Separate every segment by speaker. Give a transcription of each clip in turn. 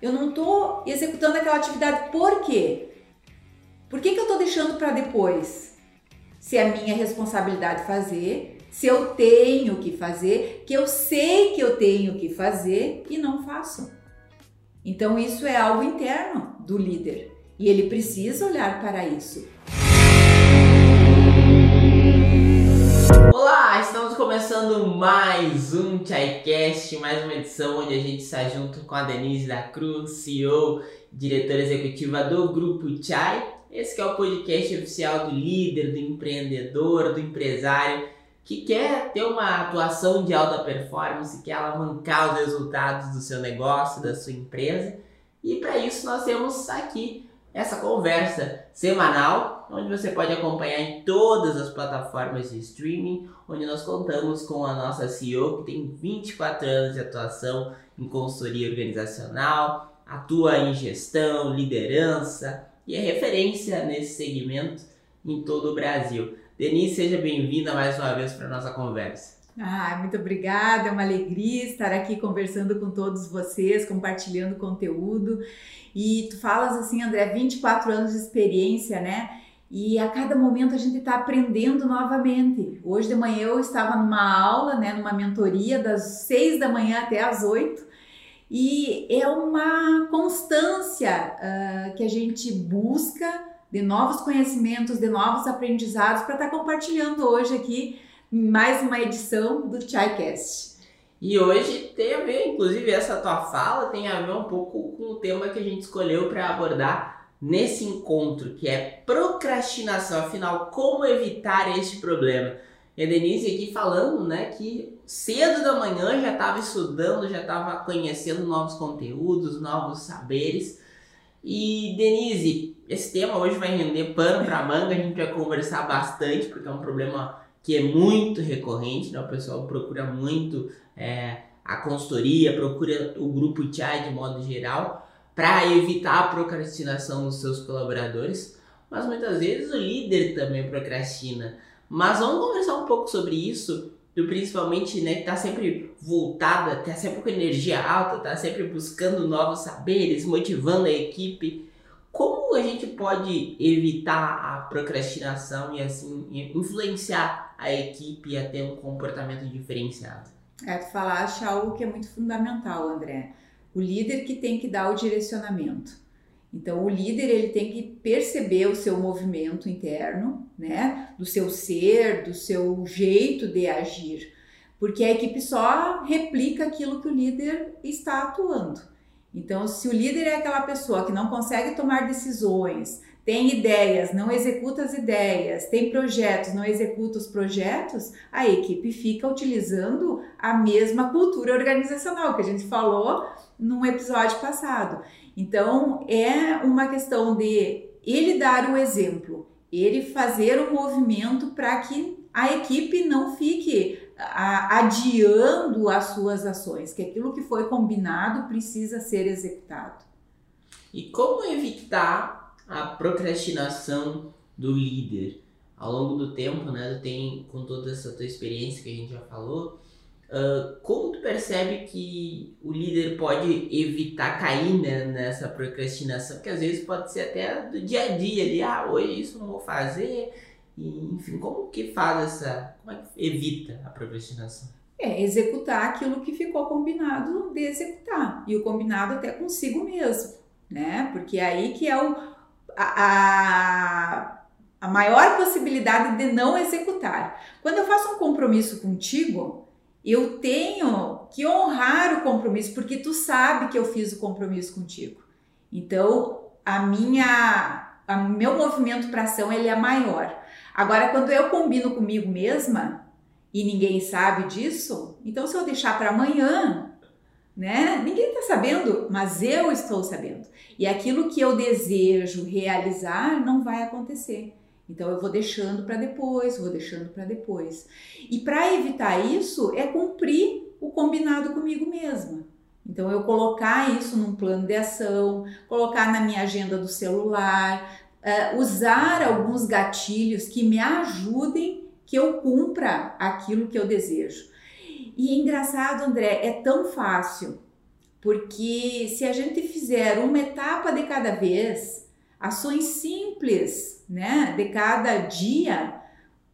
Speaker 1: Eu não estou executando aquela atividade por quê? Por que, que eu estou deixando para depois? Se é minha responsabilidade fazer, se eu tenho que fazer, que eu sei que eu tenho que fazer e não faço. Então isso é algo interno do líder e ele precisa olhar para isso.
Speaker 2: Estamos começando mais um ChaiCast, mais uma edição onde a gente está junto com a Denise da Cruz, CEO, diretora executiva do Grupo Chai. Esse é o podcast oficial do líder, do empreendedor, do empresário que quer ter uma atuação de alta performance, quer alavancar os resultados do seu negócio, da sua empresa. E para isso nós temos aqui essa conversa semanal, onde você pode acompanhar em todas as plataformas de streaming, onde nós contamos com a nossa CEO, que tem 24 anos de atuação em consultoria organizacional, atua em gestão, liderança e é referência nesse segmento em todo o Brasil. Denise, seja bem-vinda mais uma vez para a nossa conversa.
Speaker 1: Ah, muito obrigada, é uma alegria estar aqui conversando com todos vocês, compartilhando conteúdo. E tu falas assim, André, 24 anos de experiência, né? E a cada momento a gente está aprendendo novamente. Hoje de manhã eu estava numa aula, né, numa mentoria das 6 da manhã até as 8. E é uma constância uh, que a gente busca de novos conhecimentos, de novos aprendizados para estar tá compartilhando hoje aqui mais uma edição do ChaiCast.
Speaker 2: E hoje tem a ver, inclusive essa tua fala tem a ver um pouco com o tema que a gente escolheu para abordar nesse encontro, que é procrastinação. Afinal, como evitar este problema? E a Denise aqui falando, né, que cedo da manhã já estava estudando, já estava conhecendo novos conteúdos, novos saberes. E Denise, esse tema hoje vai render pano para manga, a gente vai conversar bastante, porque é um problema que é muito recorrente, né? o pessoal procura muito é, a consultoria, procura o grupo TIA de modo geral, para evitar a procrastinação dos seus colaboradores, mas muitas vezes o líder também procrastina. Mas vamos conversar um pouco sobre isso, do principalmente, né, que tá sempre voltada, tá sempre com energia alta, tá sempre buscando novos saberes, motivando a equipe. Como a gente pode evitar a procrastinação e assim influenciar a equipe a ter um comportamento diferenciado?
Speaker 1: É, tu falaste algo que é muito fundamental, André. O líder que tem que dar o direcionamento. Então, o líder ele tem que perceber o seu movimento interno, né, do seu ser, do seu jeito de agir, porque a equipe só replica aquilo que o líder está atuando. Então, se o líder é aquela pessoa que não consegue tomar decisões, tem ideias, não executa as ideias, tem projetos, não executa os projetos, a equipe fica utilizando a mesma cultura organizacional que a gente falou num episódio passado. Então, é uma questão de ele dar o exemplo, ele fazer o movimento para que a equipe não fique adiando as suas ações, que aquilo que foi combinado precisa ser executado.
Speaker 2: E como evitar a procrastinação do líder? Ao longo do tempo, né, tu tem, com toda essa tua experiência que a gente já falou, uh, como tu percebe que o líder pode evitar cair né, nessa procrastinação? Porque às vezes pode ser até do dia a dia ali, ah, hoje isso não vou fazer, e, enfim, como que faz essa. Como é que evita a procrastinação?
Speaker 1: É executar aquilo que ficou combinado de executar. E o combinado até consigo mesmo, né? Porque é aí que é o, a, a maior possibilidade de não executar. Quando eu faço um compromisso contigo, eu tenho que honrar o compromisso, porque tu sabe que eu fiz o compromisso contigo. Então, a minha, o meu movimento para ação ele é maior. Agora, quando eu combino comigo mesma e ninguém sabe disso, então se eu deixar para amanhã, né? Ninguém está sabendo, mas eu estou sabendo. E aquilo que eu desejo realizar não vai acontecer. Então eu vou deixando para depois, vou deixando para depois. E para evitar isso é cumprir o combinado comigo mesma. Então eu colocar isso num plano de ação, colocar na minha agenda do celular, uh, usar alguns gatilhos que me ajudem que eu cumpra aquilo que eu desejo. E é engraçado, André, é tão fácil Porque se a gente fizer uma etapa de cada vez, ações simples, né, de cada dia,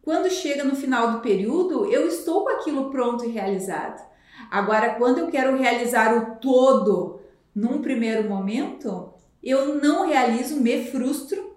Speaker 1: quando chega no final do período, eu estou com aquilo pronto e realizado. Agora, quando eu quero realizar o todo num primeiro momento, eu não realizo, me frustro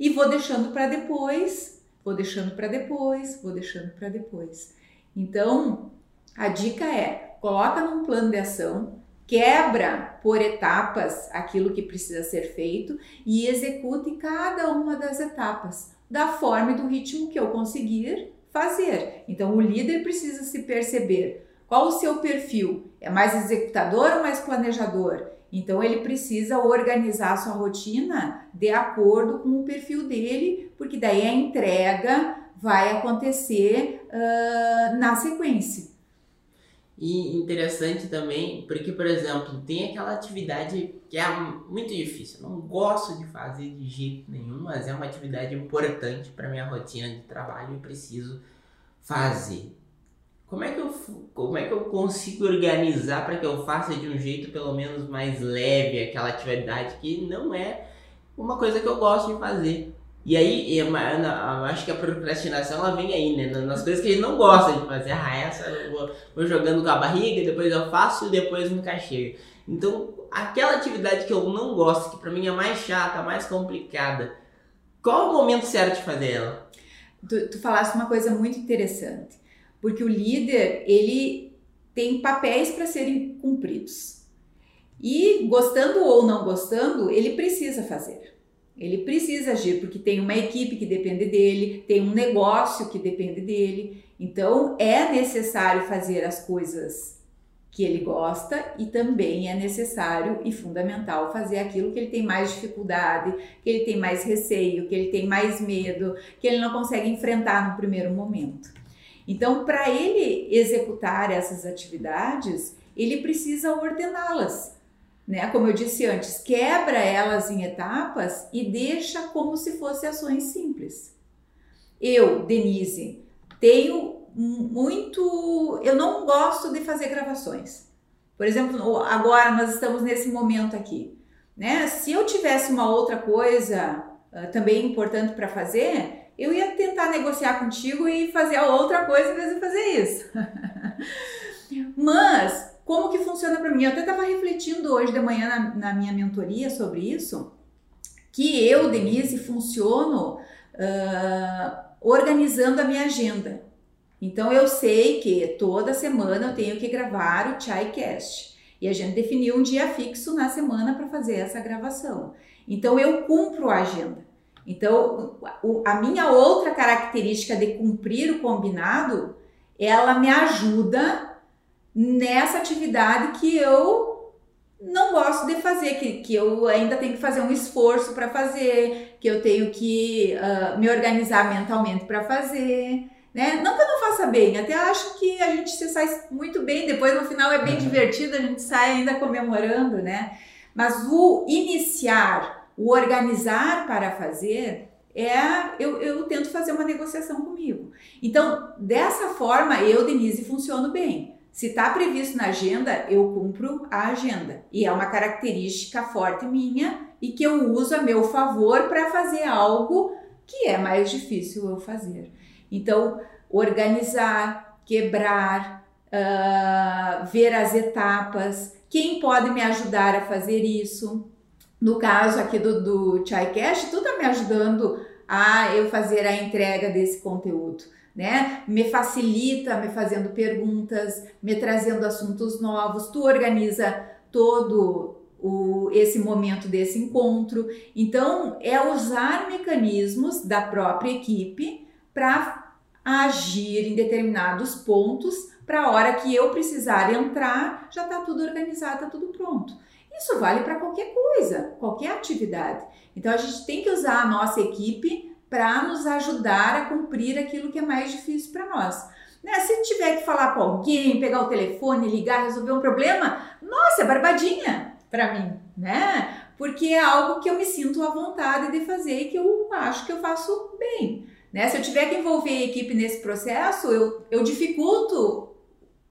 Speaker 1: e vou deixando para depois, vou deixando para depois, vou deixando para depois. Então, a dica é: coloca num plano de ação, quebra por etapas aquilo que precisa ser feito e execute cada uma das etapas da forma e do ritmo que eu conseguir fazer. Então, o líder precisa se perceber qual o seu perfil? É mais executador ou mais planejador? Então ele precisa organizar a sua rotina de acordo com o perfil dele, porque daí a entrega vai acontecer uh, na sequência.
Speaker 2: E interessante também, porque, por exemplo, tem aquela atividade que é muito difícil. Não gosto de fazer de jeito nenhum, mas é uma atividade importante para minha rotina de trabalho e preciso fazer. Como é que eu, como é que eu consigo organizar para que eu faça de um jeito pelo menos mais leve aquela atividade que não é uma coisa que eu gosto de fazer? E aí, eu acho que a procrastinação ela vem aí, né? Nas coisas que a gente não gosta de fazer. Ah, essa eu vou, vou jogando com a barriga, depois eu faço e depois nunca chego. Então, aquela atividade que eu não gosto, que para mim é mais chata, mais complicada, qual é o momento certo de fazer ela?
Speaker 1: Tu, tu falaste uma coisa muito interessante, porque o líder, ele tem papéis para serem cumpridos. E gostando ou não gostando, ele precisa fazer. Ele precisa agir porque tem uma equipe que depende dele, tem um negócio que depende dele. Então é necessário fazer as coisas que ele gosta e também é necessário e fundamental fazer aquilo que ele tem mais dificuldade, que ele tem mais receio, que ele tem mais medo, que ele não consegue enfrentar no primeiro momento. Então, para ele executar essas atividades, ele precisa ordená-las né? Como eu disse antes, quebra elas em etapas e deixa como se fossem ações simples. Eu, Denise, tenho muito. Eu não gosto de fazer gravações. Por exemplo, agora nós estamos nesse momento aqui. Né? Se eu tivesse uma outra coisa uh, também importante para fazer, eu ia tentar negociar contigo e fazer outra coisa em vez de fazer isso. Mas como que funciona para mim? Eu até estava refletindo hoje de manhã na, na, minha mentoria sobre isso, que eu, Denise, funciono uh, organizando a minha agenda. Então eu sei que toda semana eu tenho que gravar o ChaiCast. E a gente definiu um dia fixo na semana para fazer essa gravação. Então eu cumpro a agenda. Então, a minha outra característica de cumprir o combinado, ela me ajuda nessa atividade que eu não gosto de fazer, que, que eu ainda tenho que fazer um esforço para fazer, que eu tenho que uh, me organizar mentalmente para fazer. Né? Não que eu não faça bem, até acho que a gente se sai muito bem, depois no final é bem uhum. divertido, a gente sai ainda comemorando, né? Mas o iniciar, o organizar para fazer, é eu, eu tento fazer uma negociação comigo. Então, dessa forma, eu, Denise, funciono bem. Se está previsto na agenda, eu cumpro a agenda. E é uma característica forte minha e que eu uso a meu favor para fazer algo que é mais difícil eu fazer. Então, organizar, quebrar, uh, ver as etapas, quem pode me ajudar a fazer isso. No caso aqui do, do Chai Cash, tu está me ajudando a eu fazer a entrega desse conteúdo né? Me facilita me fazendo perguntas, me trazendo assuntos novos. Tu organiza todo o, esse momento desse encontro. Então, é usar mecanismos da própria equipe para agir em determinados pontos para a hora que eu precisar entrar, já está tudo organizado, está tudo pronto. Isso vale para qualquer coisa, qualquer atividade. Então a gente tem que usar a nossa equipe para nos ajudar a cumprir aquilo que é mais difícil para nós. Né? Se tiver que falar com alguém, pegar o telefone, ligar, resolver um problema, nossa, é barbadinha para mim, né? Porque é algo que eu me sinto à vontade de fazer e que eu acho que eu faço bem. Né? Se eu tiver que envolver a equipe nesse processo, eu, eu dificulto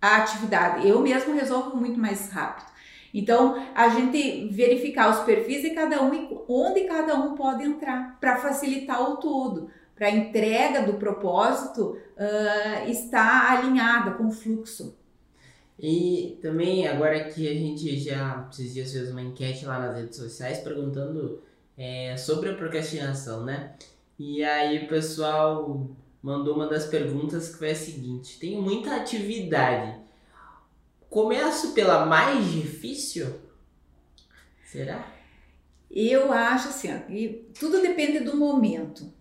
Speaker 1: a atividade. Eu mesmo resolvo muito mais rápido. Então, a gente verificar os perfis de cada um e onde cada um pode entrar para facilitar o todo, para a entrega do propósito uh, estar alinhada com o fluxo.
Speaker 2: E também, agora que a gente já, esses dias fez uma enquete lá nas redes sociais perguntando é, sobre a procrastinação, né? E aí o pessoal mandou uma das perguntas que foi a seguinte: tenho muita atividade. Começo pela mais difícil? Será?
Speaker 1: Eu acho assim, ó, tudo depende do momento.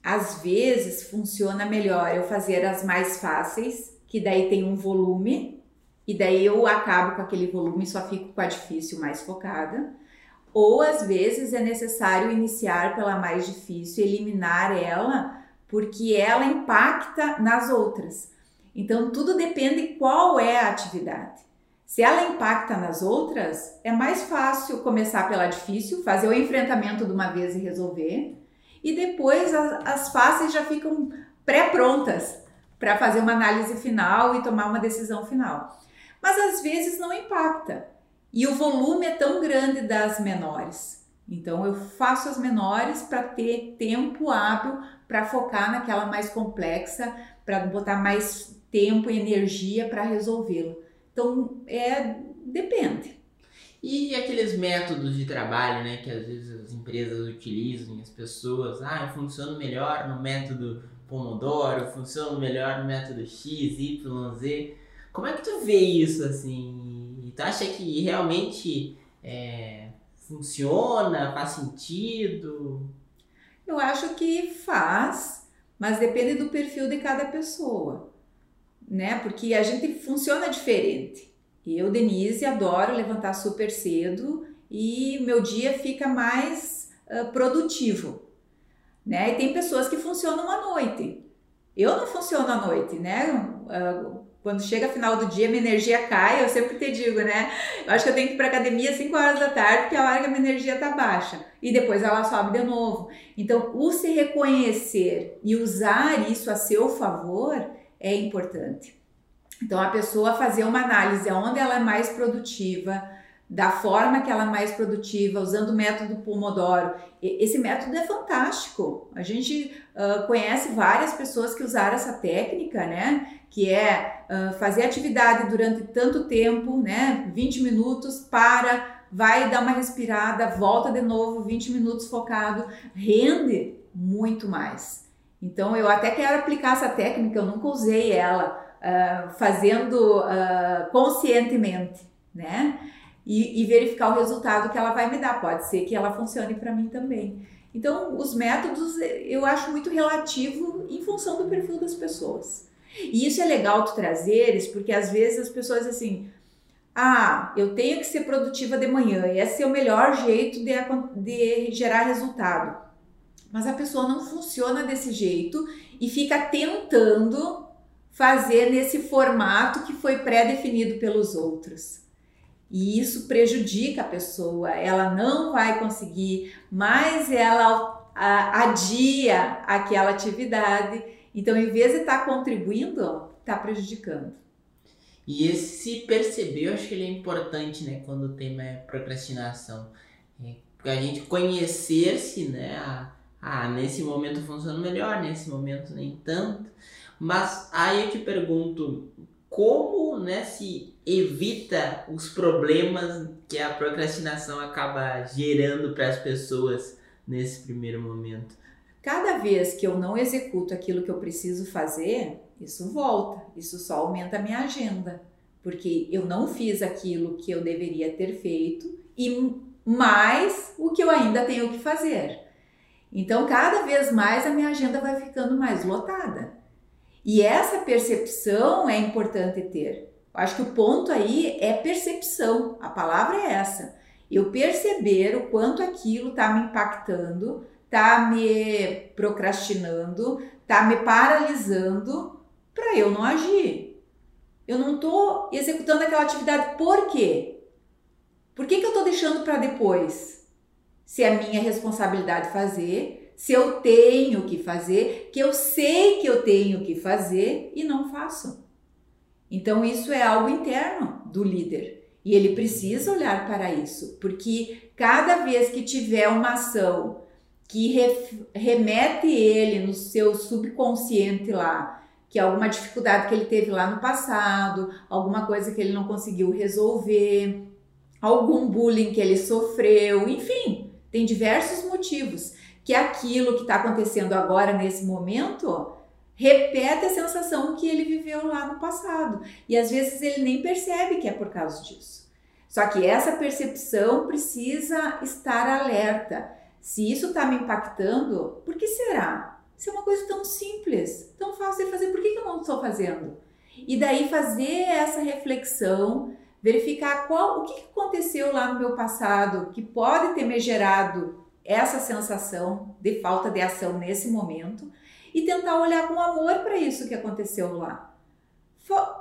Speaker 1: Às vezes funciona melhor eu fazer as mais fáceis, que daí tem um volume, e daí eu acabo com aquele volume e só fico com a difícil mais focada. Ou às vezes é necessário iniciar pela mais difícil, eliminar ela, porque ela impacta nas outras. Então tudo depende qual é a atividade. Se ela impacta nas outras, é mais fácil começar pela difícil, fazer o enfrentamento de uma vez e resolver, e depois as, as fáceis já ficam pré-prontas para fazer uma análise final e tomar uma decisão final. Mas às vezes não impacta. E o volume é tão grande das menores. Então eu faço as menores para ter tempo hábil para focar naquela mais complexa, para botar mais tempo e energia para resolvê-lo. Então é depende.
Speaker 2: E aqueles métodos de trabalho, né, que às vezes as empresas utilizam, as pessoas, ah, eu funciono melhor no método Pomodoro, eu funciono melhor no método X, Y, Z. Como é que tu vê isso assim? Tu acha que realmente é, funciona, faz sentido?
Speaker 1: Eu acho que faz, mas depende do perfil de cada pessoa, né? Porque a gente funciona diferente. Eu, Denise, adoro levantar super cedo e meu dia fica mais uh, produtivo, né? E tem pessoas que funcionam à noite. Eu não funciono à noite, né? Uh, quando chega final do dia, minha energia cai, eu sempre te digo, né? Eu acho que eu tenho que ir pra academia às 5 horas da tarde, porque é a hora que a minha energia tá baixa. E depois ela sobe de novo. Então, o se reconhecer e usar isso a seu favor é importante. Então, a pessoa fazer uma análise onde ela é mais produtiva, da forma que ela é mais produtiva, usando o método Pomodoro. Esse método é fantástico. A gente uh, conhece várias pessoas que usaram essa técnica, né? Que é uh, fazer atividade durante tanto tempo, né? 20 minutos, para, vai dar uma respirada, volta de novo, 20 minutos focado, rende muito mais. Então eu até quero aplicar essa técnica, eu nunca usei ela, uh, fazendo conscientemente, né? e, e verificar o resultado que ela vai me dar. Pode ser que ela funcione para mim também. Então, os métodos eu acho muito relativo em função do perfil das pessoas. E isso é legal tu trazeres, porque às vezes as pessoas assim, ah, eu tenho que ser produtiva de manhã, e esse é o melhor jeito de, de gerar resultado. Mas a pessoa não funciona desse jeito e fica tentando fazer nesse formato que foi pré-definido pelos outros. E isso prejudica a pessoa, ela não vai conseguir, mas ela adia aquela atividade. Então, em vez de estar tá contribuindo, está prejudicando.
Speaker 2: E esse perceber, eu acho que ele é importante, né, quando o tema é procrastinação. É a gente conhecer-se, né, ah, ah, nesse momento funciona melhor, nesse momento nem tanto. Mas aí eu te pergunto, como, né, se evita os problemas que a procrastinação acaba gerando para as pessoas nesse primeiro momento.
Speaker 1: Cada vez que eu não executo aquilo que eu preciso fazer, isso volta, isso só aumenta a minha agenda, porque eu não fiz aquilo que eu deveria ter feito e mais o que eu ainda tenho que fazer. Então, cada vez mais a minha agenda vai ficando mais lotada. E essa percepção é importante ter. Acho que o ponto aí é percepção, a palavra é essa. Eu perceber o quanto aquilo está me impactando, está me procrastinando, está me paralisando para eu não agir. Eu não estou executando aquela atividade por quê? Por que, que eu estou deixando para depois? Se é minha responsabilidade fazer, se eu tenho que fazer, que eu sei que eu tenho que fazer e não faço. Então, isso é algo interno do líder. E ele precisa olhar para isso, porque cada vez que tiver uma ação que remete ele no seu subconsciente lá, que é alguma dificuldade que ele teve lá no passado, alguma coisa que ele não conseguiu resolver, algum bullying que ele sofreu, enfim, tem diversos motivos que aquilo que está acontecendo agora nesse momento repete a sensação que ele viveu lá no passado. E às vezes ele nem percebe que é por causa disso. Só que essa percepção precisa estar alerta. Se isso está me impactando, por que será? Se é uma coisa tão simples, tão fácil de fazer, por que, que eu não estou fazendo? E daí fazer essa reflexão, verificar qual o que, aconteceu lá no meu passado que pode ter me gerado essa sensação de falta de ação nesse momento e tentar olhar com amor para isso que aconteceu lá.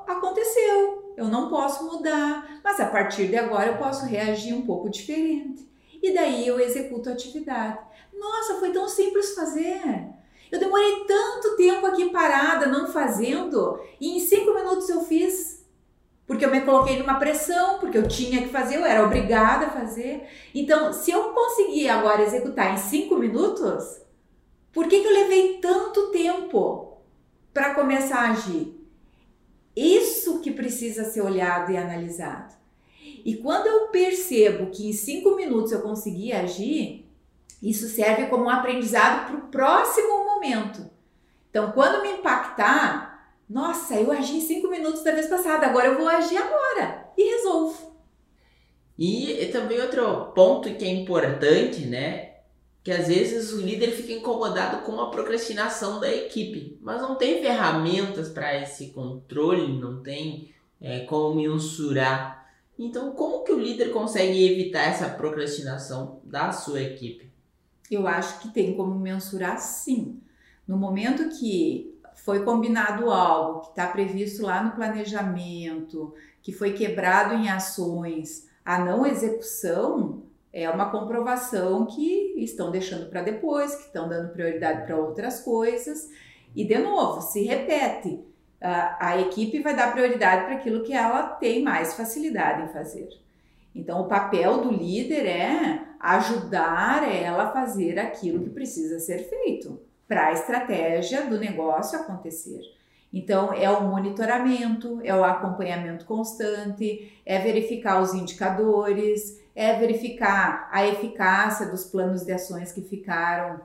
Speaker 1: Aconteceu, eu não posso mudar, mas a partir de agora eu posso reagir um pouco diferente. E daí eu executo a atividade. Nossa, foi tão simples fazer. Eu demorei tanto tempo aqui parada, não fazendo, e em cinco minutos eu fiz. Porque eu me coloquei numa pressão, porque eu tinha que fazer, eu era obrigada a fazer. Então, se eu conseguir agora executar em cinco minutos, por que, que eu levei tanto tempo para começar a agir? Isso que precisa ser olhado e analisado. E quando eu percebo que em cinco minutos eu consegui agir, isso serve como um aprendizado para o próximo momento. Então, quando me impactar, nossa, eu agi em cinco minutos da vez passada, agora eu vou agir agora e resolvo.
Speaker 2: E, também outro ponto que é importante, né, que às vezes o líder fica incomodado com a procrastinação da equipe, mas não tem ferramentas para esse controle, não tem é, como mensurar. Então, como que o líder consegue evitar essa procrastinação da sua equipe?
Speaker 1: Eu acho que tem como mensurar sim. No momento que foi combinado algo que está previsto lá no planejamento, que foi quebrado em ações, a não execução, é uma comprovação que estão deixando para depois, que estão dando prioridade para outras coisas. E, de novo, se repete. A, a equipe vai dar prioridade para aquilo que ela tem mais facilidade em fazer. Então, o papel do líder é ajudar ela a fazer aquilo que precisa ser feito para a estratégia do negócio acontecer. Então, é o monitoramento, é o acompanhamento constante, é verificar os indicadores, é verificar a eficácia dos planos de ações que ficaram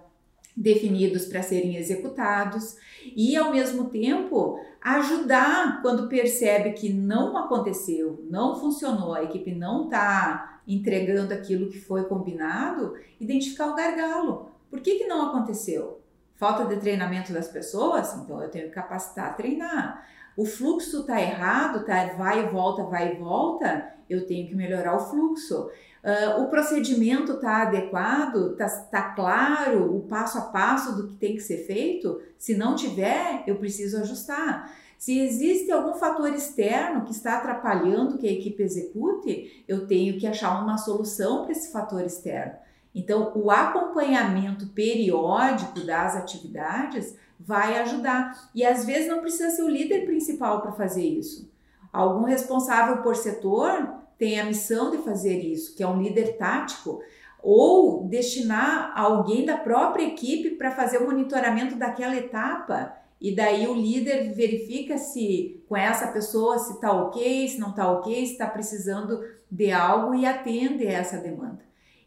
Speaker 1: definidos para serem executados e, ao mesmo tempo, ajudar quando percebe que não aconteceu, não funcionou, a equipe não está entregando aquilo que foi combinado, identificar o gargalo. Por que, que não aconteceu? Falta de treinamento das pessoas? Então eu tenho que capacitar, treinar. O fluxo está errado, tá vai e volta, vai e volta, eu tenho que melhorar o fluxo. Uh, o procedimento está adequado, está tá claro o passo a passo do que tem que ser feito? Se não tiver, eu preciso ajustar. Se existe algum fator externo que está atrapalhando que a equipe execute, eu tenho que achar uma solução para esse fator externo. Então, o acompanhamento periódico das atividades vai ajudar. E às vezes não precisa ser o líder principal para fazer isso. Algum responsável por setor tem a missão de fazer isso, que é um líder tático, ou destinar alguém da própria equipe para fazer o monitoramento daquela etapa. E daí o líder verifica se com essa pessoa se está ok, se não está ok, se está precisando de algo e atende essa demanda.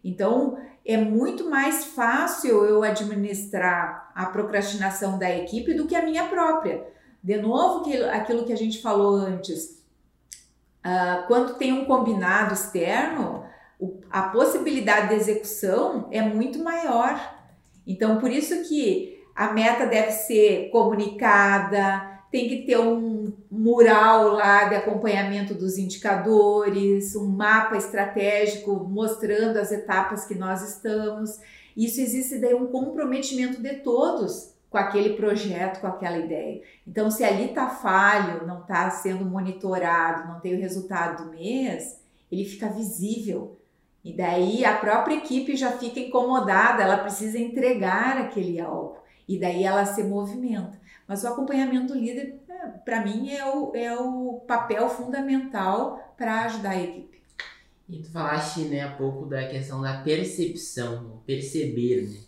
Speaker 1: Então é muito mais fácil eu administrar a procrastinação da equipe do que a minha própria. De novo, aquilo que a gente falou antes, Uh, quando tem um combinado externo, o, a possibilidade de execução é muito maior. Então, por isso que a meta deve ser comunicada, tem que ter um mural lá de acompanhamento dos indicadores, um mapa estratégico mostrando as etapas que nós estamos. Isso existe daí um comprometimento de todos com aquele projeto, com aquela ideia. Então, se ali está falho, não está sendo monitorado, não tem o resultado do mês, ele fica visível. E daí a própria equipe já fica incomodada, ela precisa entregar aquele algo. E daí ela se movimenta. Mas o acompanhamento do líder, para mim, é o, é o papel fundamental para ajudar a equipe.
Speaker 2: E tu falaste, né, há pouco da questão da percepção, perceber, né?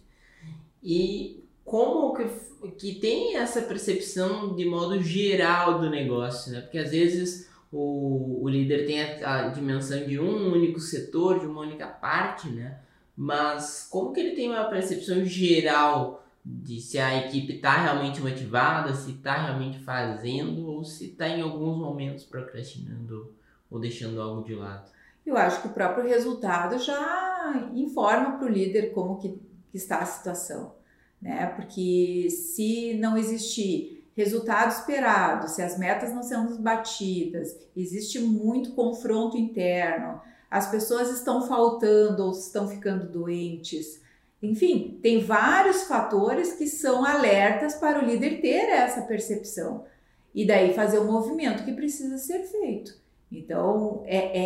Speaker 2: E como que, que tem essa percepção de modo geral do negócio, né? Porque às vezes o, o líder tem a, a dimensão de um único setor, de uma única parte, né? Mas como que ele tem uma percepção geral de se a equipe está realmente motivada, se está realmente fazendo ou se está em alguns momentos procrastinando ou deixando algo de lado?
Speaker 1: Eu acho que o próprio resultado já informa para o líder como que, está a situação, né? Porque se não existir resultado esperado, se as metas não são batidas, existe muito confronto interno, as pessoas estão faltando ou estão ficando doentes. Enfim, tem vários fatores que são alertas para o líder ter essa percepção e daí fazer o movimento que precisa ser feito. Então, é,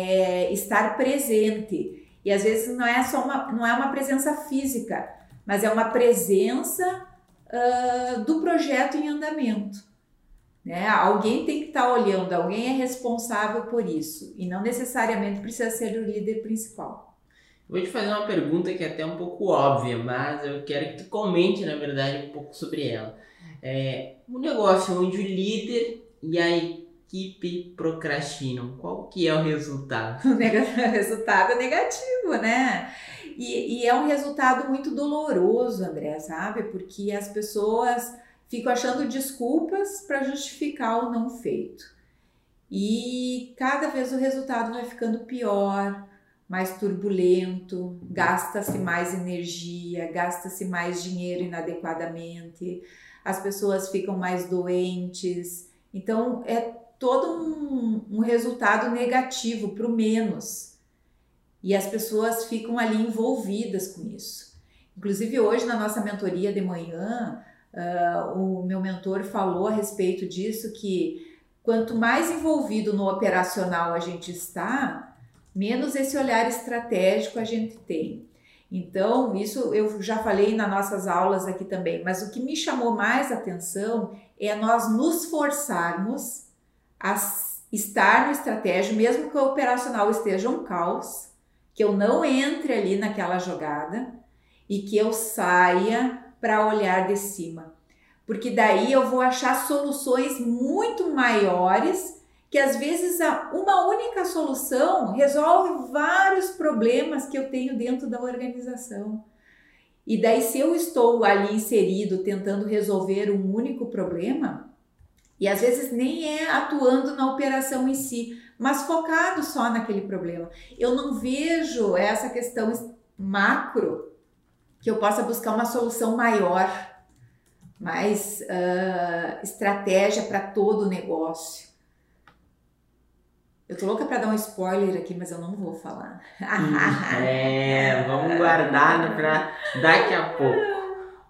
Speaker 1: é estar presente. E às vezes não é só uma, não é uma presença física, mas é uma presença uh, do projeto em andamento. Né? Alguém tem que estar tá olhando, alguém é responsável por isso e não necessariamente precisa ser o líder principal.
Speaker 2: Vou te fazer uma pergunta que é até um pouco óbvia, mas eu quero que tu comente, na verdade, um pouco sobre ela. É, um negócio onde o líder e a equipe procrastinam, qual que é o resultado?
Speaker 1: O resultado é negativo, né? E, e, é um resultado muito doloroso, André, sabe? Porque as pessoas ficam achando desculpas para justificar o não feito. E cada vez o resultado vai ficando pior, mais turbulento, gasta-se mais energia, gasta-se mais dinheiro inadequadamente, as pessoas ficam mais doentes. Então é todo um, um resultado negativo para o menos. E as pessoas ficam ali envolvidas com isso. Inclusive, hoje na nossa mentoria de manhã, uh, o meu mentor falou a respeito disso: que quanto mais envolvido no operacional a gente está, menos esse olhar estratégico a gente tem. Então, isso eu já falei nas nossas aulas aqui também, mas o que me chamou mais atenção é nós nos forçarmos a estar no estratégia, mesmo que o operacional esteja um caos, que eu não entre ali naquela jogada e que eu saia para olhar de cima. Porque daí eu vou achar soluções muito maiores, que às vezes uma única solução resolve vários problemas que eu tenho dentro da organização. E daí, se eu estou ali inserido tentando resolver um único problema, e às vezes nem é atuando na operação em si, mas focado só naquele problema. Eu não vejo essa questão macro que eu possa buscar uma solução maior, mais uh, estratégia para todo o negócio. Eu tô louca para dar um spoiler aqui, mas eu não vou falar.
Speaker 2: é, vamos guardar para daqui a pouco.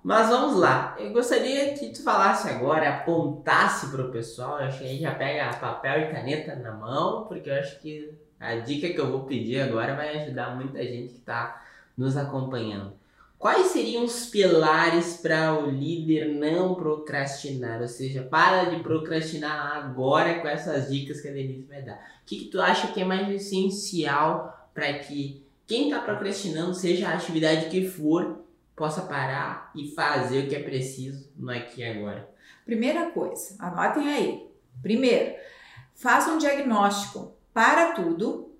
Speaker 2: Mas vamos lá. Eu gostaria que tu falasse agora, apontasse para o pessoal. Eu acho que a gente já pega papel e caneta na mão, porque eu acho que a dica que eu vou pedir agora vai ajudar muita gente que está nos acompanhando. Quais seriam os pilares para o líder não procrastinar? Ou seja, para de procrastinar agora com essas dicas que a Denise vai dar. O que, que tu acha que é mais essencial para que quem está procrastinando, seja a atividade que for, possa parar e fazer o que é preciso no aqui e agora?
Speaker 1: Primeira coisa, anotem aí. Primeiro, faça um diagnóstico para tudo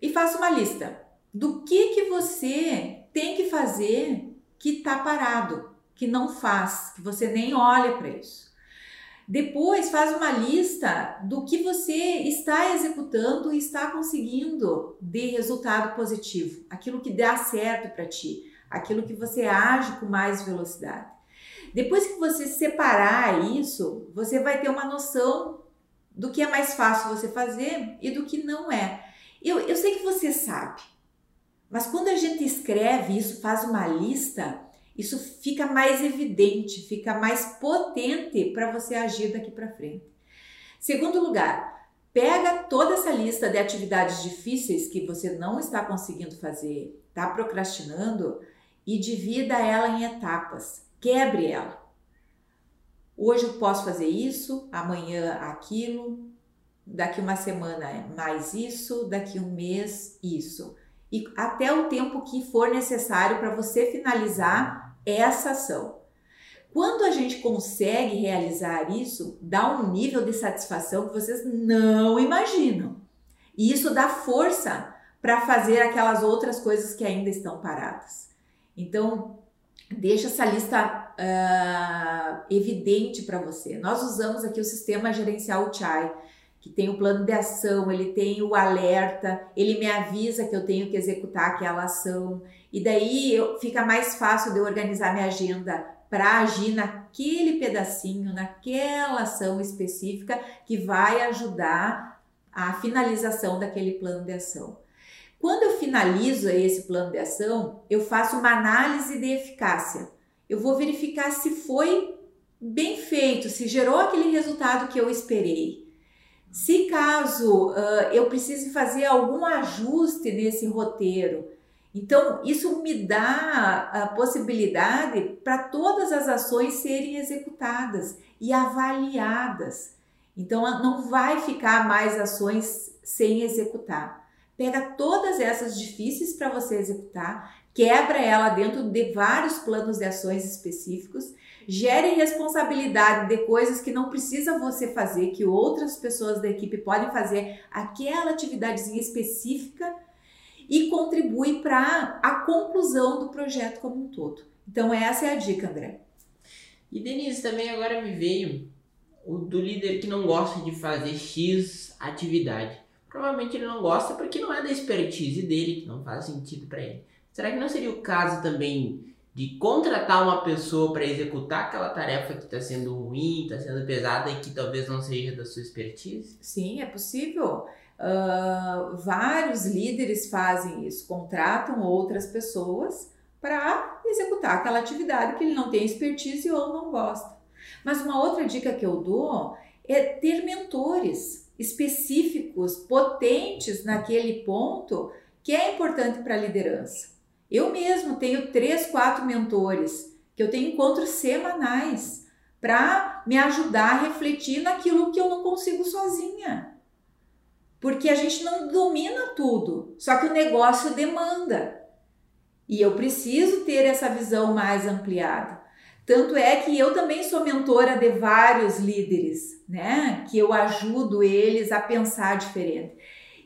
Speaker 1: e faça uma lista do que que você tem que fazer que está parado, que não faz, que você nem olha para isso. Depois faz uma lista do que você está executando e está conseguindo de resultado positivo, aquilo que dá certo para ti aquilo que você age com mais velocidade. Depois que você separar isso, você vai ter uma noção do que é mais fácil você fazer e do que não é. Eu, eu sei que você sabe, mas quando a gente escreve isso, faz uma lista, isso fica mais evidente, fica mais potente para você agir daqui para frente. Segundo lugar, pega toda essa lista de atividades difíceis que você não está conseguindo fazer, está procrastinando, e divida ela em etapas. Quebre ela. Hoje eu posso fazer isso, amanhã aquilo, daqui uma semana é mais isso, daqui um mês isso. E até o tempo que for necessário para você finalizar essa ação. Quando a gente consegue realizar isso, dá um nível de satisfação que vocês não imaginam. E isso dá força para fazer aquelas outras coisas que ainda estão paradas. Então, deixa essa lista uh, evidente para você. Nós usamos aqui o sistema gerencial Chai, que tem o plano de ação, ele tem o alerta, ele me avisa que eu tenho que executar aquela ação, e daí eu, fica mais fácil de eu organizar minha agenda para agir naquele pedacinho, naquela ação específica que vai ajudar a finalização daquele plano de ação. Quando eu finalizo esse plano de ação, eu faço uma análise de eficácia. Eu vou verificar se foi bem feito, se gerou aquele resultado que eu esperei. Se caso uh, eu precise fazer algum ajuste nesse roteiro, então isso me dá a possibilidade para todas as ações serem executadas e avaliadas. Então não vai ficar mais ações sem executar. Pega todas essas difíceis para você executar, quebra ela dentro de vários planos de ações específicos, gere responsabilidade de coisas que não precisa você fazer, que outras pessoas da equipe podem fazer aquela atividadezinha específica e contribui para a conclusão do projeto como um todo. Então essa é a dica, André.
Speaker 2: E Denise, também agora me veio o do líder que não gosta de fazer X atividade. Provavelmente ele não gosta porque não é da expertise dele, que não faz sentido para ele. Será que não seria o caso também de contratar uma pessoa para executar aquela tarefa que está sendo ruim, está sendo pesada e que talvez não seja da sua expertise?
Speaker 1: Sim, é possível. Uh, vários líderes fazem isso, contratam outras pessoas para executar aquela atividade que ele não tem expertise ou não gosta. Mas uma outra dica que eu dou é ter mentores específicos, potentes naquele ponto que é importante para a liderança. Eu mesmo tenho três, quatro mentores que eu tenho encontros semanais para me ajudar a refletir naquilo que eu não consigo sozinha. Porque a gente não domina tudo, só que o negócio demanda. E eu preciso ter essa visão mais ampliada. Tanto é que eu também sou mentora de vários líderes, né? Que eu ajudo eles a pensar diferente.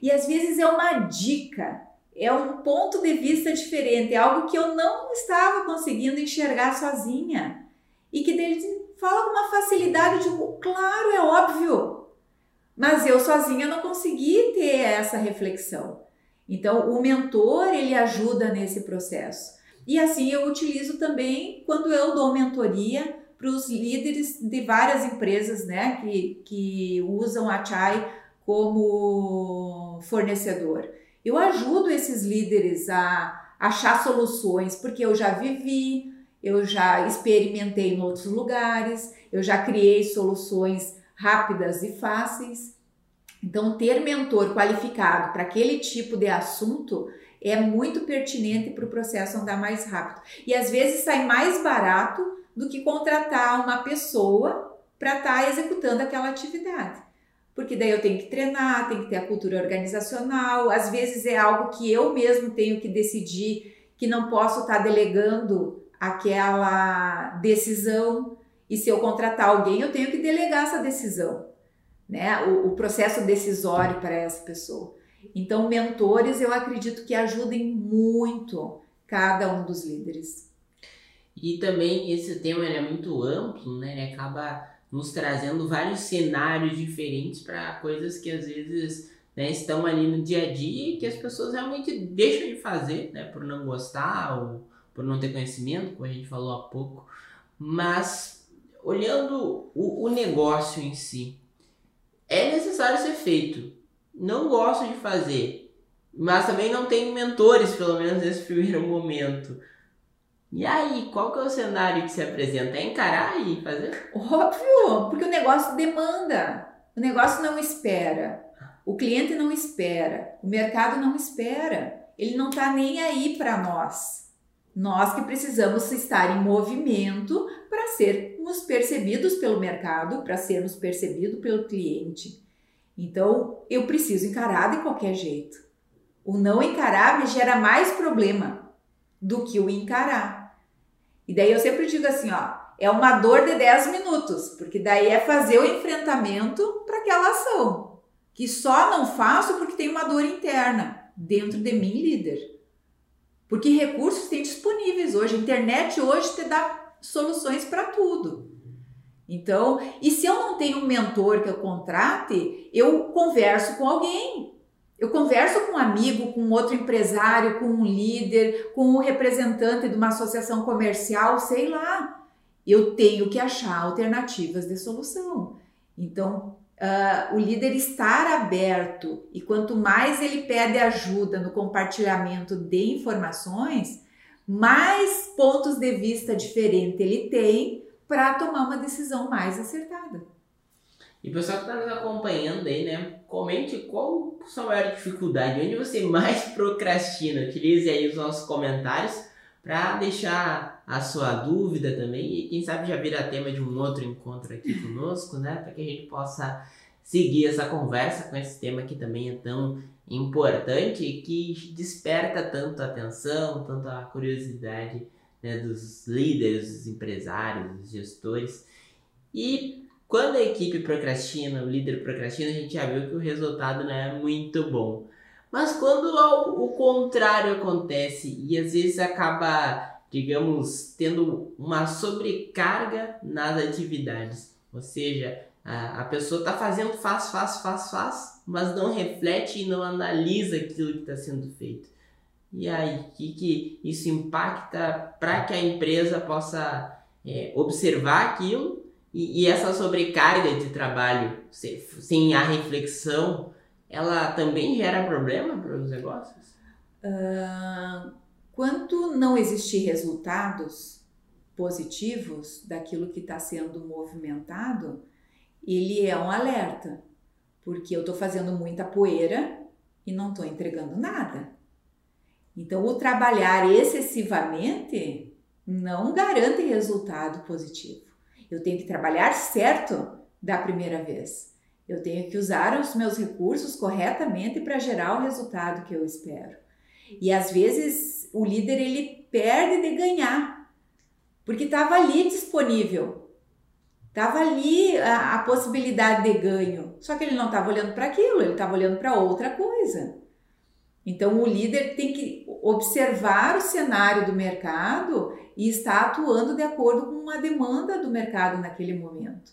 Speaker 1: E às vezes é uma dica, é um ponto de vista diferente, é algo que eu não estava conseguindo enxergar sozinha. E que eles falam com uma facilidade, de, claro, é óbvio. Mas eu sozinha não consegui ter essa reflexão. Então, o mentor, ele ajuda nesse processo. E assim eu utilizo também quando eu dou mentoria para os líderes de várias empresas né, que, que usam a Chai como fornecedor. Eu ajudo esses líderes a achar soluções, porque eu já vivi, eu já experimentei em outros lugares, eu já criei soluções rápidas e fáceis. Então, ter mentor qualificado para aquele tipo de assunto é muito pertinente para o processo andar mais rápido. E às vezes sai mais barato do que contratar uma pessoa para estar tá executando aquela atividade. Porque daí eu tenho que treinar, tenho que ter a cultura organizacional, às vezes é algo que eu mesmo tenho que decidir, que não posso estar tá delegando aquela decisão. E se eu contratar alguém, eu tenho que delegar essa decisão, né? O, o processo decisório para essa pessoa. Então, mentores eu acredito que ajudem muito cada um dos líderes.
Speaker 2: E também esse tema é muito amplo, né? Ele acaba nos trazendo vários cenários diferentes para coisas que às vezes né, estão ali no dia a dia e que as pessoas realmente deixam de fazer, né? Por não gostar ou por não ter conhecimento, como a gente falou há pouco. Mas olhando o, o negócio em si, é necessário ser feito não gosto de fazer, mas também não tenho mentores, pelo menos nesse primeiro momento. E aí, qual que é o cenário que se apresenta? É encarar e fazer?
Speaker 1: Óbvio, porque o negócio demanda. O negócio não espera. O cliente não espera. O mercado não espera. Ele não está nem aí para nós. Nós que precisamos estar em movimento para sermos percebidos pelo mercado, para sermos percebidos pelo cliente. Então, eu preciso encarar de qualquer jeito. O não encarar me gera mais problema do que o encarar. E daí eu sempre digo assim, ó, é uma dor de 10 minutos, porque daí é fazer o enfrentamento para aquela ação, que só não faço porque tem uma dor interna dentro de mim, líder. Porque recursos tem disponíveis hoje, a internet hoje te dá soluções para tudo. Então, e se eu não tenho um mentor que eu contrate, eu converso com alguém. Eu converso com um amigo, com outro empresário, com um líder, com um representante de uma associação comercial, sei lá. Eu tenho que achar alternativas de solução. Então, uh, o líder estar aberto e quanto mais ele pede ajuda no compartilhamento de informações, mais pontos de vista diferentes ele tem para tomar uma decisão mais acertada.
Speaker 2: E o pessoal que está nos acompanhando aí, né? Comente qual sua maior dificuldade, onde você mais procrastina. Utilize aí os nossos comentários para deixar a sua dúvida também e quem sabe já vira tema de um outro encontro aqui conosco, né? Para que a gente possa seguir essa conversa com esse tema que também é tão importante e que desperta tanto a atenção, tanto a curiosidade né, dos líderes, dos empresários, dos gestores. E quando a equipe procrastina, o líder procrastina, a gente já viu que o resultado não é muito bom. Mas quando o contrário acontece e às vezes acaba, digamos, tendo uma sobrecarga nas atividades, ou seja, a, pessoa está fazendo, faz, faz, faz, faz, mas não reflete e não analisa aquilo que está sendo feito. E aí, que, que isso impacta para que a empresa possa é, observar aquilo e, e, essa sobrecarga de trabalho sem, sem a reflexão ela também gera problema para os negócios?
Speaker 1: Uh, quando não existir resultados positivos daquilo que está sendo movimentado, ele é um alerta, porque eu estou fazendo muita poeira e não estou entregando nada. Então, o trabalhar excessivamente não garante resultado positivo. Eu tenho que trabalhar certo da primeira vez. Eu tenho que usar os meus recursos corretamente para gerar o resultado que eu espero. E às vezes o líder ele perde de ganhar, porque estava ali disponível, estava ali a, a, possibilidade de ganho, só que ele não estava olhando para aquilo, ele estava olhando para outra coisa. Então o líder tem que observar o cenário do mercado e estar atuando de acordo com a demanda do mercado naquele momento.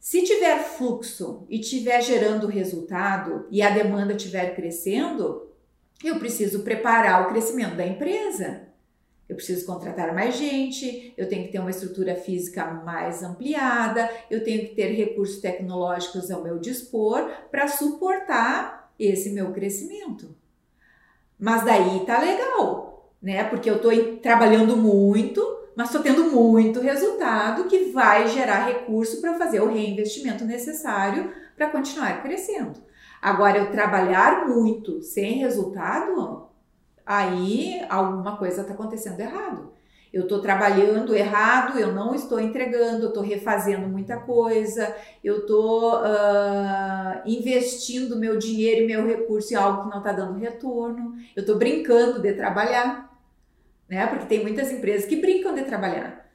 Speaker 1: Se tiver fluxo e tiver gerando resultado e a demanda estiver crescendo, eu preciso preparar o crescimento da empresa. Eu preciso contratar mais gente, eu tenho que ter uma estrutura física mais ampliada, eu tenho que ter recursos tecnológicos ao meu dispor para suportar esse meu crescimento. Mas daí tá legal, né? Porque eu estou trabalhando muito, mas estou tendo muito resultado que vai gerar recurso para fazer o reinvestimento necessário para continuar crescendo. Agora, eu trabalhar muito sem resultado, aí alguma coisa está acontecendo errado. Eu estou trabalhando errado, eu não estou entregando, eu estou refazendo muita coisa, eu estou uh, investindo meu dinheiro e meu recurso em algo que não está dando retorno, eu estou brincando de trabalhar né? Porque tem muitas empresas que brincam de trabalhar.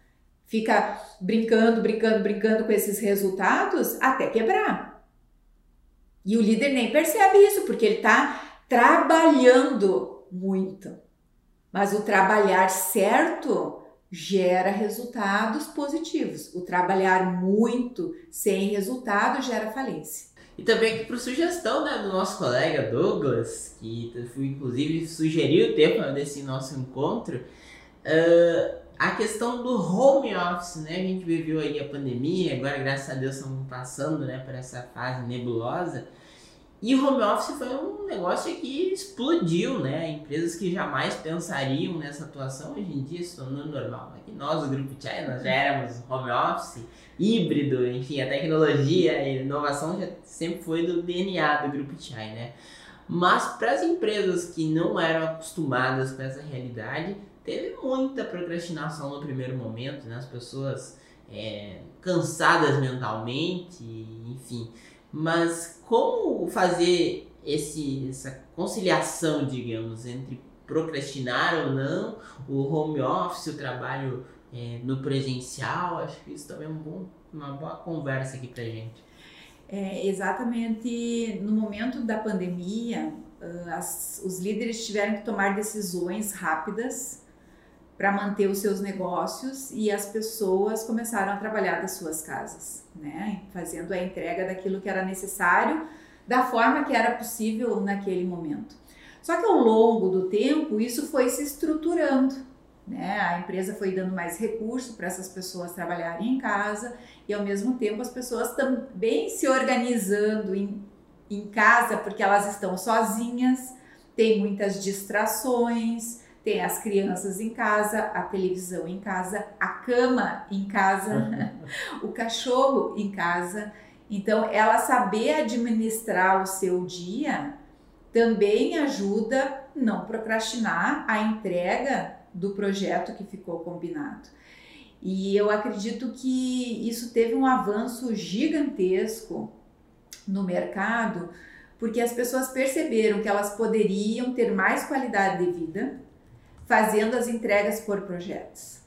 Speaker 1: Fica brincando, brincando, brincando com esses resultados até quebrar. E o líder nem percebe isso, porque ele está trabalhando muito. Mas o trabalhar certo gera resultados positivos. O trabalhar muito sem resultado gera falência.
Speaker 2: E também aqui por sugestão né, do nosso colega Douglas, que inclusive sugeriu o tema desse nosso encontro, uh, a questão do home office, né? A gente viveu aí a pandemia, agora graças a Deus estamos passando né, por essa fase nebulosa. E home office foi um negócio que explodiu, né? Empresas que jamais pensariam nessa atuação hoje em dia se tornando normal. Aqui nós, o Grupo Chai, nós já éramos home office, híbrido, enfim, a tecnologia e a inovação já sempre foi do DNA do Grupo Chai, né? Mas para as empresas que não eram acostumadas com essa realidade, teve muita procrastinação no primeiro momento, né? As pessoas é, cansadas mentalmente, enfim Mas como fazer esse, essa conciliação, digamos, entre procrastinar ou não, o home office, o trabalho é, no presencial? Acho que isso também é um bom, uma boa conversa aqui pra gente.
Speaker 1: É, exatamente no momento da pandemia, as, os líderes tiveram que tomar decisões rápidas para manter os seus negócios e as pessoas começaram a trabalhar das suas casas, né? Fazendo a entrega daquilo que era necessário, da forma que era possível naquele momento. Só que ao longo do tempo isso foi se estruturando, né? A empresa foi dando mais recurso para essas pessoas trabalharem em casa e ao mesmo tempo as pessoas também se organizando em, em casa porque elas estão sozinhas, tem muitas distrações tem as crianças em casa, a televisão em casa, a cama em casa, o cachorro em casa. Então, ela saber administrar o seu dia também ajuda não procrastinar a entrega do projeto que ficou combinado. E eu acredito que isso teve um avanço gigantesco no mercado, porque as pessoas perceberam que elas poderiam ter mais qualidade de vida, fazendo as entregas por projetos.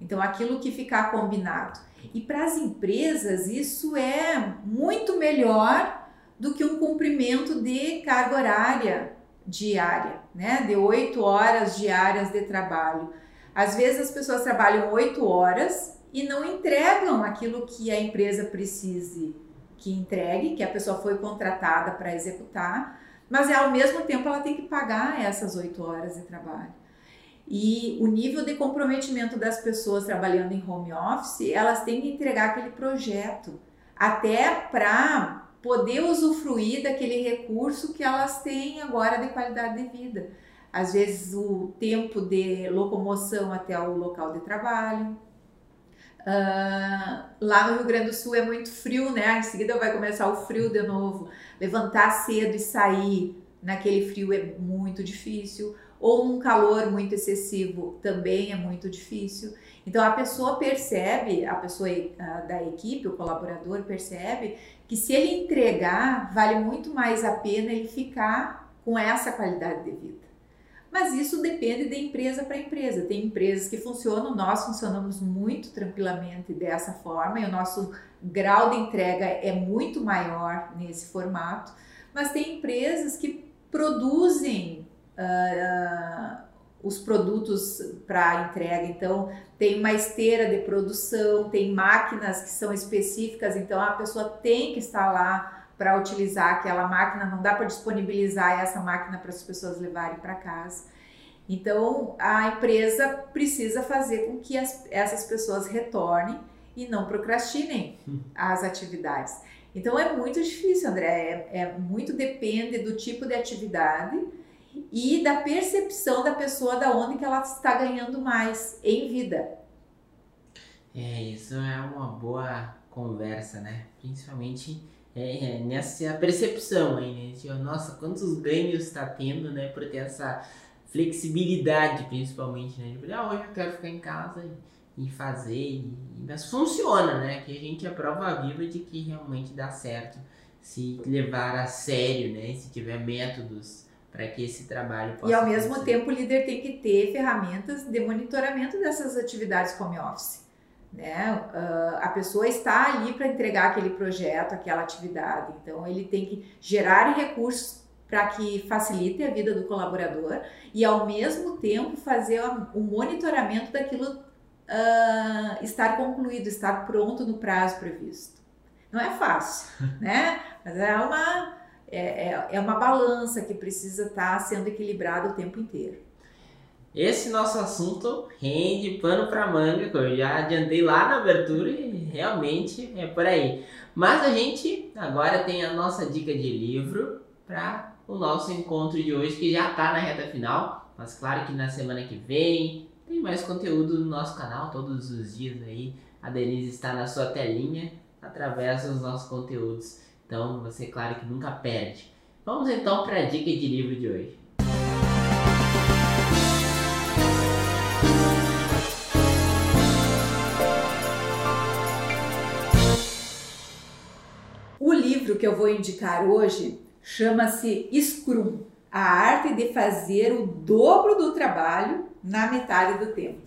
Speaker 1: Então, aquilo que ficar combinado. E para as empresas, isso é muito melhor do que um cumprimento de carga horária diária, né? De oito horas diárias de trabalho. Às vezes as pessoas trabalham oito horas e não entregam aquilo que a empresa precise que entregue, que a pessoa foi contratada para executar, mas ao mesmo tempo ela tem que pagar essas oito horas de trabalho. E o nível de comprometimento das pessoas trabalhando em home office, elas têm que entregar aquele projeto, até para poder usufruir daquele recurso que elas têm agora de qualidade de vida. Às vezes o tempo de locomoção até o local de trabalho. Uh, lá no Rio Grande do Sul é muito frio, né? Em seguida vai começar o frio de novo. Levantar cedo e sair naquele frio é muito difícil ou um calor muito excessivo também é muito difícil. Então a pessoa percebe, a pessoa da equipe, o colaborador percebe que se ele entregar, vale muito mais a pena ele ficar com essa qualidade de vida. Mas isso depende de empresa para empresa. Tem empresas que funcionam, nós funcionamos muito tranquilamente dessa forma e o nosso grau de entrega é muito maior nesse formato. Mas tem empresas que produzem uh, os produtos para entrega. Então, tem uma esteira de produção, tem máquinas que são específicas, então a pessoa tem que estar lá para utilizar aquela máquina, não dá para disponibilizar essa máquina para as pessoas levarem para casa. Então, a empresa precisa fazer com que as, essas pessoas retornem e não procrastinem as atividades. Então, é muito difícil, André, é, é muito depende do tipo de atividade e da percepção da pessoa da onde que ela está ganhando mais em vida.
Speaker 2: É, isso é uma boa conversa, né? Principalmente é, é nessa percepção aí, né? nossa, quantos ganhos está tendo, né? Por ter essa flexibilidade, principalmente, né? De, ah, hoje eu quero ficar em casa e, e fazer, e, mas funciona, né? Que a gente é prova viva de que realmente dá certo se levar a sério, né? Se tiver métodos para que esse trabalho possa
Speaker 1: E ao mesmo tempo o líder tem que ter ferramentas de monitoramento dessas atividades home office. Né? Uh, a pessoa está ali para entregar aquele projeto, aquela atividade, então ele tem que gerar recursos para que facilite a vida do colaborador e ao mesmo tempo fazer o monitoramento daquilo uh, estar concluído, estar pronto no prazo previsto. Não é fácil, né? Mas é uma é, é, é uma balança que precisa estar tá sendo equilibrada o tempo inteiro.
Speaker 2: Esse nosso assunto rende pano para manga, que eu já adiantei lá na abertura e realmente é por aí. Mas a gente agora tem a nossa dica de livro para o nosso encontro de hoje, que já está na reta final. Mas claro que na semana que vem tem mais conteúdo no nosso canal, todos os dias aí. A Denise está na sua telinha através dos nossos conteúdos. Então você, claro que nunca perde. Vamos então para a dica de livro de hoje.
Speaker 1: O livro que eu vou indicar hoje chama-se Scrum, a arte de fazer o dobro do trabalho na metade do tempo.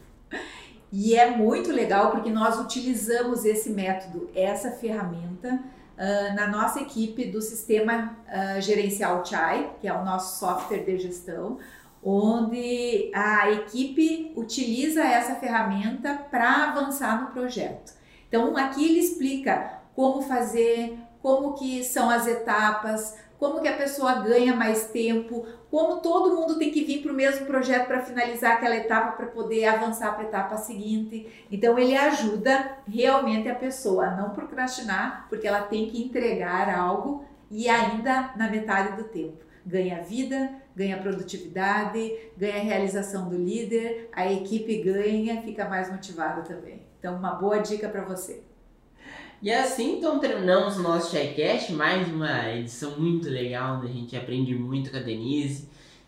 Speaker 1: E é muito legal porque nós utilizamos esse método, essa ferramenta, uh, na nossa equipe do sistema uh, gerencial Chai, que é o nosso software de gestão, onde a equipe utiliza essa ferramenta para avançar no projeto. Então aqui ele explica como fazer, como que são as etapas, como que a pessoa ganha mais tempo, como todo mundo tem que vir para o mesmo projeto para finalizar aquela etapa para poder avançar para a etapa seguinte. Então ele ajuda realmente a pessoa a não procrastinar, porque ela tem que entregar algo e ainda na metade do tempo. Ganha vida, ganha produtividade, ganha realização do líder, a equipe ganha, fica mais motivada também. Então, uma boa dica para você.
Speaker 2: E assim então terminamos o nosso ShyCast, mais uma edição muito legal, onde a gente aprende muito com a Denise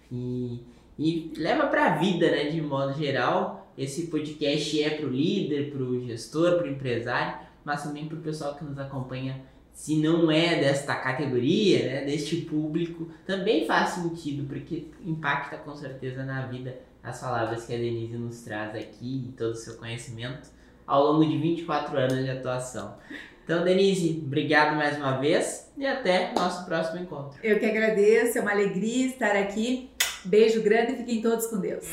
Speaker 2: e, e leva para a vida, né, de modo geral. Esse podcast é para o líder, para o gestor, para o empresário, mas também para o pessoal que nos acompanha, se não é desta categoria, né, deste público, também faz sentido, porque impacta com certeza na vida as palavras que a Denise nos traz aqui e todo o seu conhecimento ao longo de 24 anos de atuação. Então, Denise, obrigado mais uma vez e até nosso próximo encontro.
Speaker 1: Eu que agradeço, é uma alegria estar aqui. Beijo grande e fiquem todos com Deus.